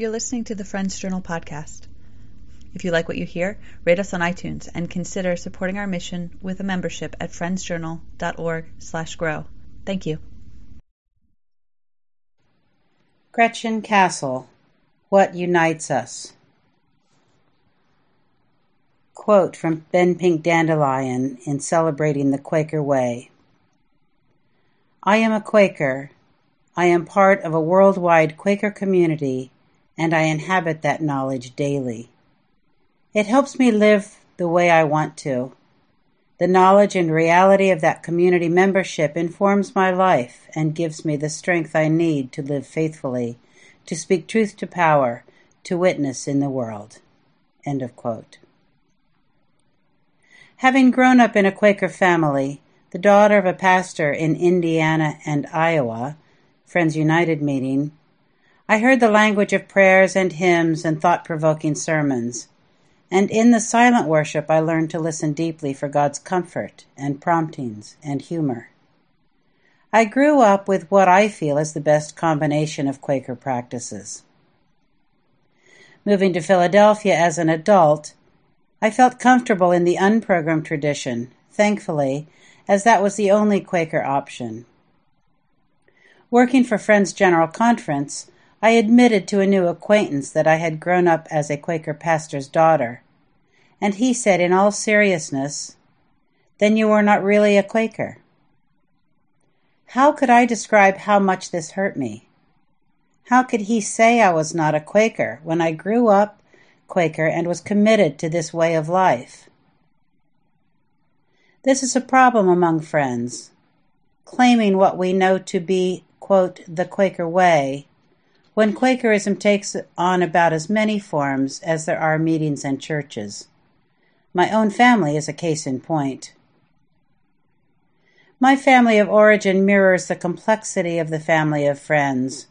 You're listening to the Friends Journal podcast. If you like what you hear, rate us on iTunes and consider supporting our mission with a membership at friendsjournal.org/grow. Thank you. Gretchen Castle, What Unites Us? Quote from Ben Pink Dandelion in celebrating the Quaker Way. I am a Quaker. I am part of a worldwide Quaker community, and I inhabit that knowledge daily. It helps me live the way I want to. The knowledge and reality of that community membership informs my life and gives me the strength I need to live faithfully, to speak truth to power, to witness in the world. End of quote. Having grown up in a Quaker family, the daughter of a pastor in Indiana and Iowa, Friends United meeting, I heard the language of prayers and hymns and thought provoking sermons and in the silent worship, I learned to listen deeply for God's comfort and promptings and humor. I grew up with what I feel is the best combination of Quaker practices. Moving to Philadelphia as an adult, I felt comfortable in the unprogrammed tradition, thankfully, as that was the only Quaker option. Working for Friends General Conference, I admitted to a new acquaintance that I had grown up as a Quaker pastor's daughter, and he said in all seriousness, Then you are not really a Quaker. How could I describe how much this hurt me? How could he say I was not a Quaker when I grew up Quaker and was committed to this way of life? This is a problem among friends. Claiming what we know to be, quote, the Quaker way when Quakerism takes on about as many forms as there are meetings and churches. My own family is a case in point. My family of origin mirrors the complexity of the family of friends.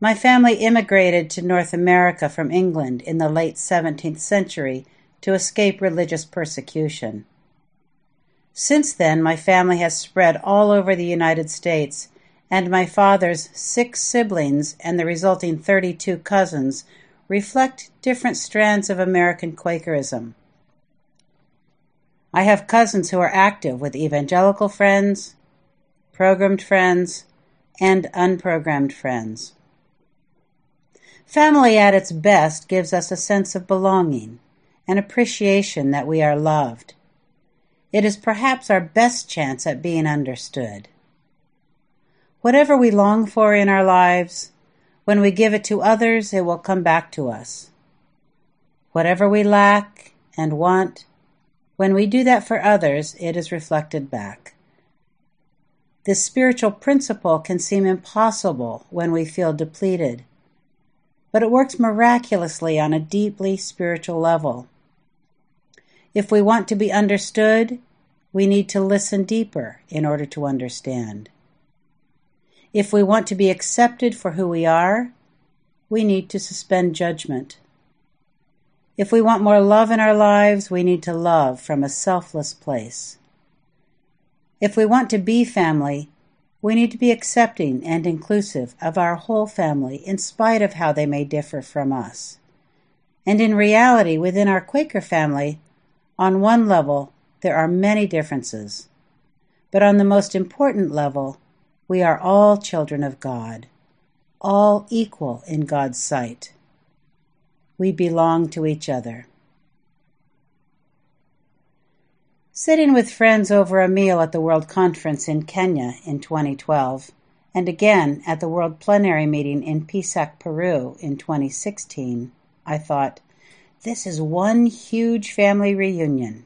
My family immigrated to North America from England in the late 17th century to escape religious persecution. Since then, my family has spread all over the United States and my father's six siblings and the resulting 32 cousins reflect different strands of American Quakerism. I have cousins who are active with evangelical friends, programmed friends, and unprogrammed friends. Family at its best gives us a sense of belonging, an appreciation that we are loved. It is perhaps our best chance at being understood. Whatever we long for in our lives, when we give it to others, it will come back to us. Whatever we lack and want, when we do that for others, it is reflected back. This spiritual principle can seem impossible when we feel depleted, but it works miraculously on a deeply spiritual level. If we want to be understood, we need to listen deeper in order to understand. If we want to be accepted for who we are, we need to suspend judgment. If we want more love in our lives, we need to love from a selfless place. If we want to be family, we need to be accepting and inclusive of our whole family in spite of how they may differ from us. And in reality, within our Quaker family, on one level, there are many differences. But on the most important level, we are all children of God, all equal in God's sight. We belong to each other. Sitting with friends over a meal at the World Conference in Kenya in 2012, and again at the World Plenary Meeting in Pisac, Peru in 2016, I thought, this is one huge family reunion.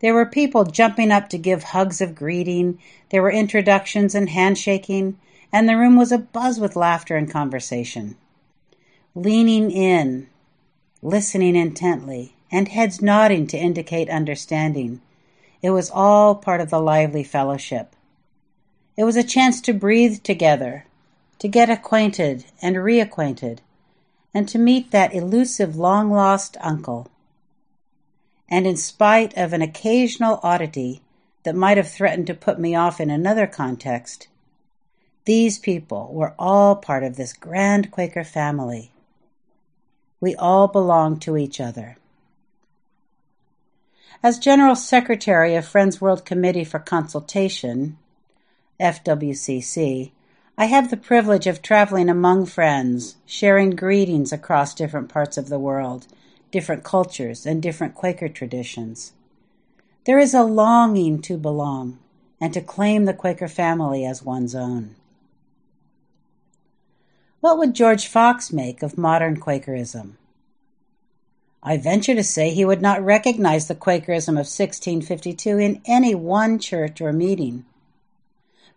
There were people jumping up to give hugs of greeting, there were introductions and handshaking, and the room was abuzz with laughter and conversation. Leaning in, listening intently, and heads nodding to indicate understanding. It was all part of the lively fellowship. It was a chance to breathe together, to get acquainted and reacquainted, and to meet that elusive long lost uncle and in spite of an occasional oddity that might have threatened to put me off in another context, These people were all part of this grand Quaker family. We all belong to each other. As General Secretary of Friends World Committee for Consultation, FWCC, I have the privilege of traveling among friends, sharing greetings across different parts of the world, different cultures, and different Quaker traditions. There is a longing to belong and to claim the Quaker family as one's own. What would George Fox make of modern Quakerism? I venture to say he would not recognize the Quakerism of 1652 in any one church or meeting,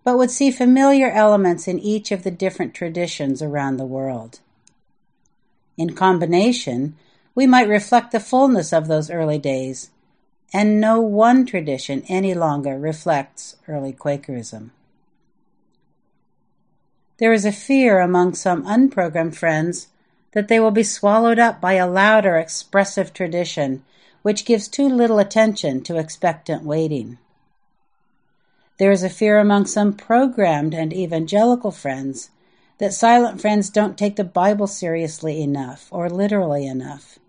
but would see familiar elements in each of the different traditions around the world. In combination, we might reflect the fullness of those early days, and no one tradition any longer reflects early Quakerism. There is a fear among some unprogrammed friends that they will be swallowed up by a louder, expressive tradition which gives too little attention to expectant waiting. There is a fear among some programmed and evangelical friends that silent friends don't take the Bible seriously enough or literally enough.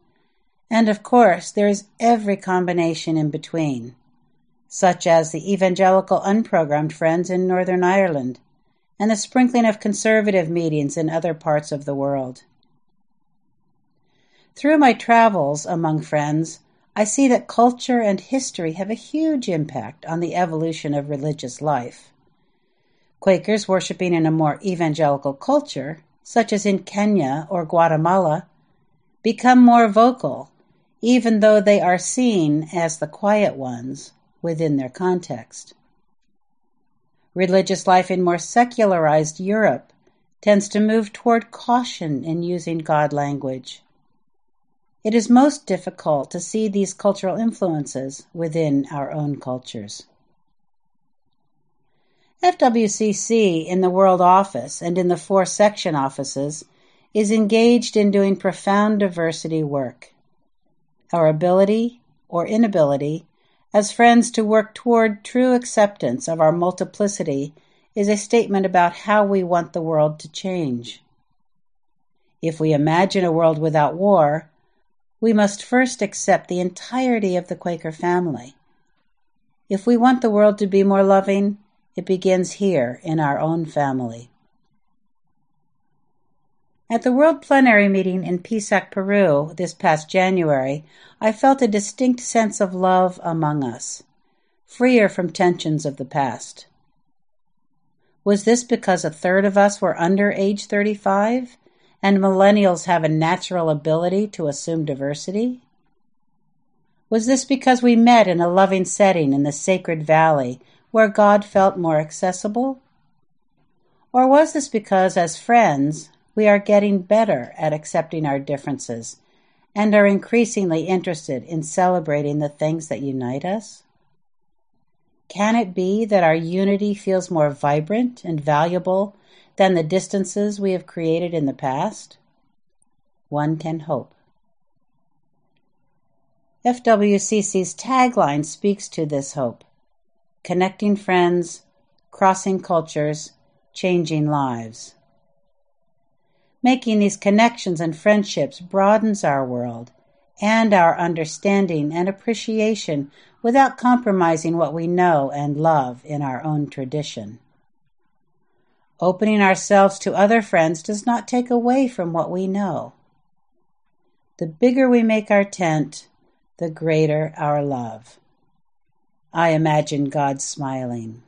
And of course, there is every combination in between, such as the evangelical unprogrammed friends in Northern Ireland and the sprinkling of conservative meetings in other parts of the world. Through my travels among friends, I see that culture and history have a huge impact on the evolution of religious life. Quakers worshiping in a more evangelical culture, such as in Kenya or Guatemala, become more vocal, even though they are seen as the quiet ones within their context. Religious life in more secularized Europe tends to move toward caution in using God language. It is most difficult to see these cultural influences within our own cultures. FWCC in the World Office and in the four section offices is engaged in doing profound diversity work. Our ability or inability as friends to work toward true acceptance of our multiplicity is a statement about how we want the world to change. If we imagine a world without war, we must first accept the entirety of the Quaker family. If we want the world to be more loving, it begins here in our own family. At the World Plenary Meeting in Pisac, Peru, this past January, I felt a distinct sense of love among us, freer from tensions of the past. Was this because a third of us were under age 35 and millennials have a natural ability to assume diversity? Was this because we met in a loving setting in the sacred valley where God felt more accessible? Or was this because, as friends, we are getting better at accepting our differences and are increasingly interested in celebrating the things that unite us? Can it be that our unity feels more vibrant and valuable than the distances we have created in the past? One can hope. FWCC's tagline speaks to this hope connecting friends, crossing cultures, changing lives. Making these connections and friendships broadens our world and our understanding and appreciation without compromising what we know and love in our own tradition. Opening ourselves to other friends does not take away from what we know. The bigger we make our tent, the greater our love. I imagine God smiling.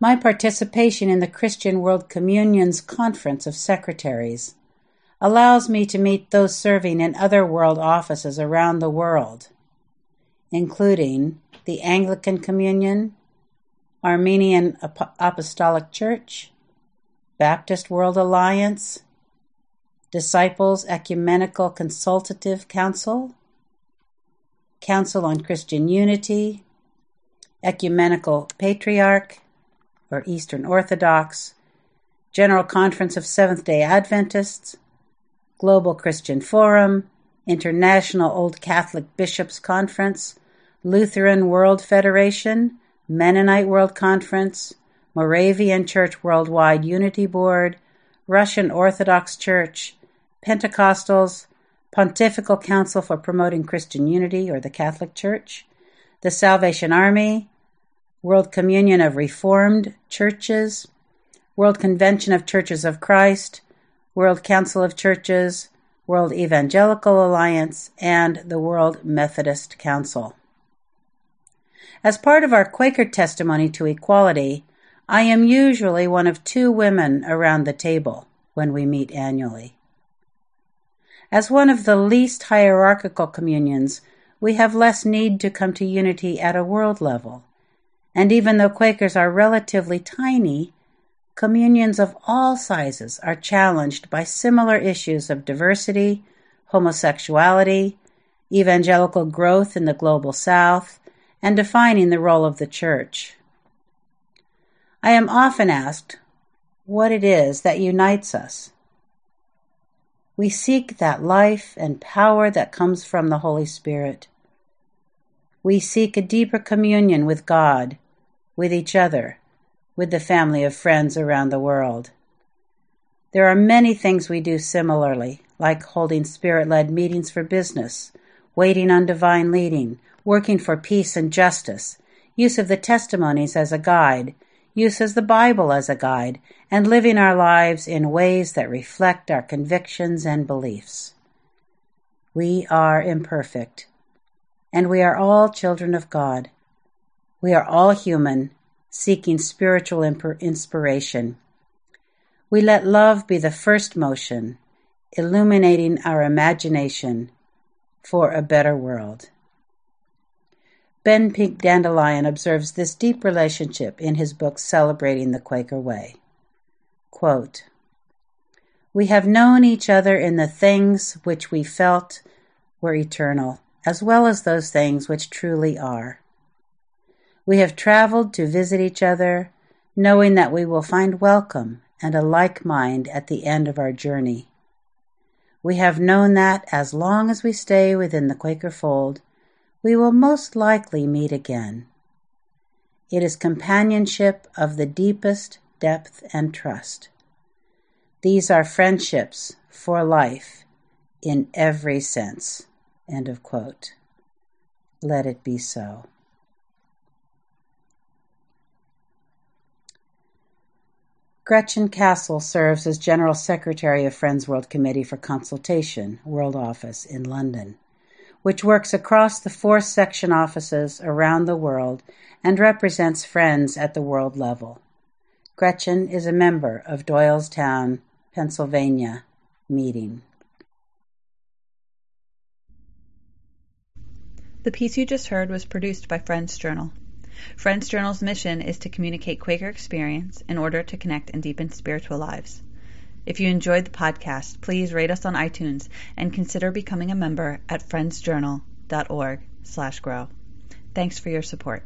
My participation in the Christian World Communion's Conference of Secretaries allows me to meet those serving in other world offices around the world, including the Anglican Communion, Armenian Apostolic Church, Baptist World Alliance, Disciples Ecumenical Consultative Council, Council on Christian Unity, Ecumenical Patriarch or Eastern Orthodox, General Conference of Seventh day Adventists, Global Christian Forum, International Old Catholic Bishops Conference, Lutheran World Federation, Mennonite World Conference, Moravian Church Worldwide Unity Board, Russian Orthodox Church, Pentecostals, Pontifical Council for Promoting Christian Unity, or the Catholic Church, the Salvation Army, World Communion of Reformed Churches, World Convention of Churches of Christ, World Council of Churches, World Evangelical Alliance, and the World Methodist Council. As part of our Quaker testimony to equality, I am usually one of two women around the table when we meet annually. As one of the least hierarchical communions, we have less need to come to unity at a world level. And even though Quakers are relatively tiny, communions of all sizes are challenged by similar issues of diversity, homosexuality, evangelical growth in the global south, and defining the role of the church. I am often asked what it is that unites us. We seek that life and power that comes from the Holy Spirit. We seek a deeper communion with God, with each other, with the family of friends around the world. There are many things we do similarly, like holding spirit led meetings for business, waiting on divine leading, working for peace and justice, use of the testimonies as a guide, uses the Bible as a guide, and living our lives in ways that reflect our convictions and beliefs. We are imperfect, and we are all children of God. We are all human, seeking spiritual inspiration. We let love be the first motion, illuminating our imagination for a better world. Ben Pink Dandelion observes this deep relationship in his book Celebrating the Quaker Way. Quote, we have known each other in the things which we felt were eternal, as well as those things which truly are. We have traveled to visit each other, knowing that we will find welcome and a like mind at the end of our journey. We have known that as long as we stay within the Quaker fold, we will most likely meet again. It is companionship of the deepest depth and trust. These are friendships for life in every sense. End of quote. Let it be so. Gretchen Castle serves as General Secretary of Friends World Committee for Consultation, World Office in London which works across the four section offices around the world and represents Friends at the world level. Gretchen is a member of Doylestown, Pennsylvania meeting. The piece you just heard was produced by Friends Journal. Friends Journal's mission is to communicate Quaker experience in order to connect and deepen spiritual lives. If you enjoyed the podcast, please rate us on iTunes and consider becoming a member at friendsjournal.org/grow. Thanks for your support.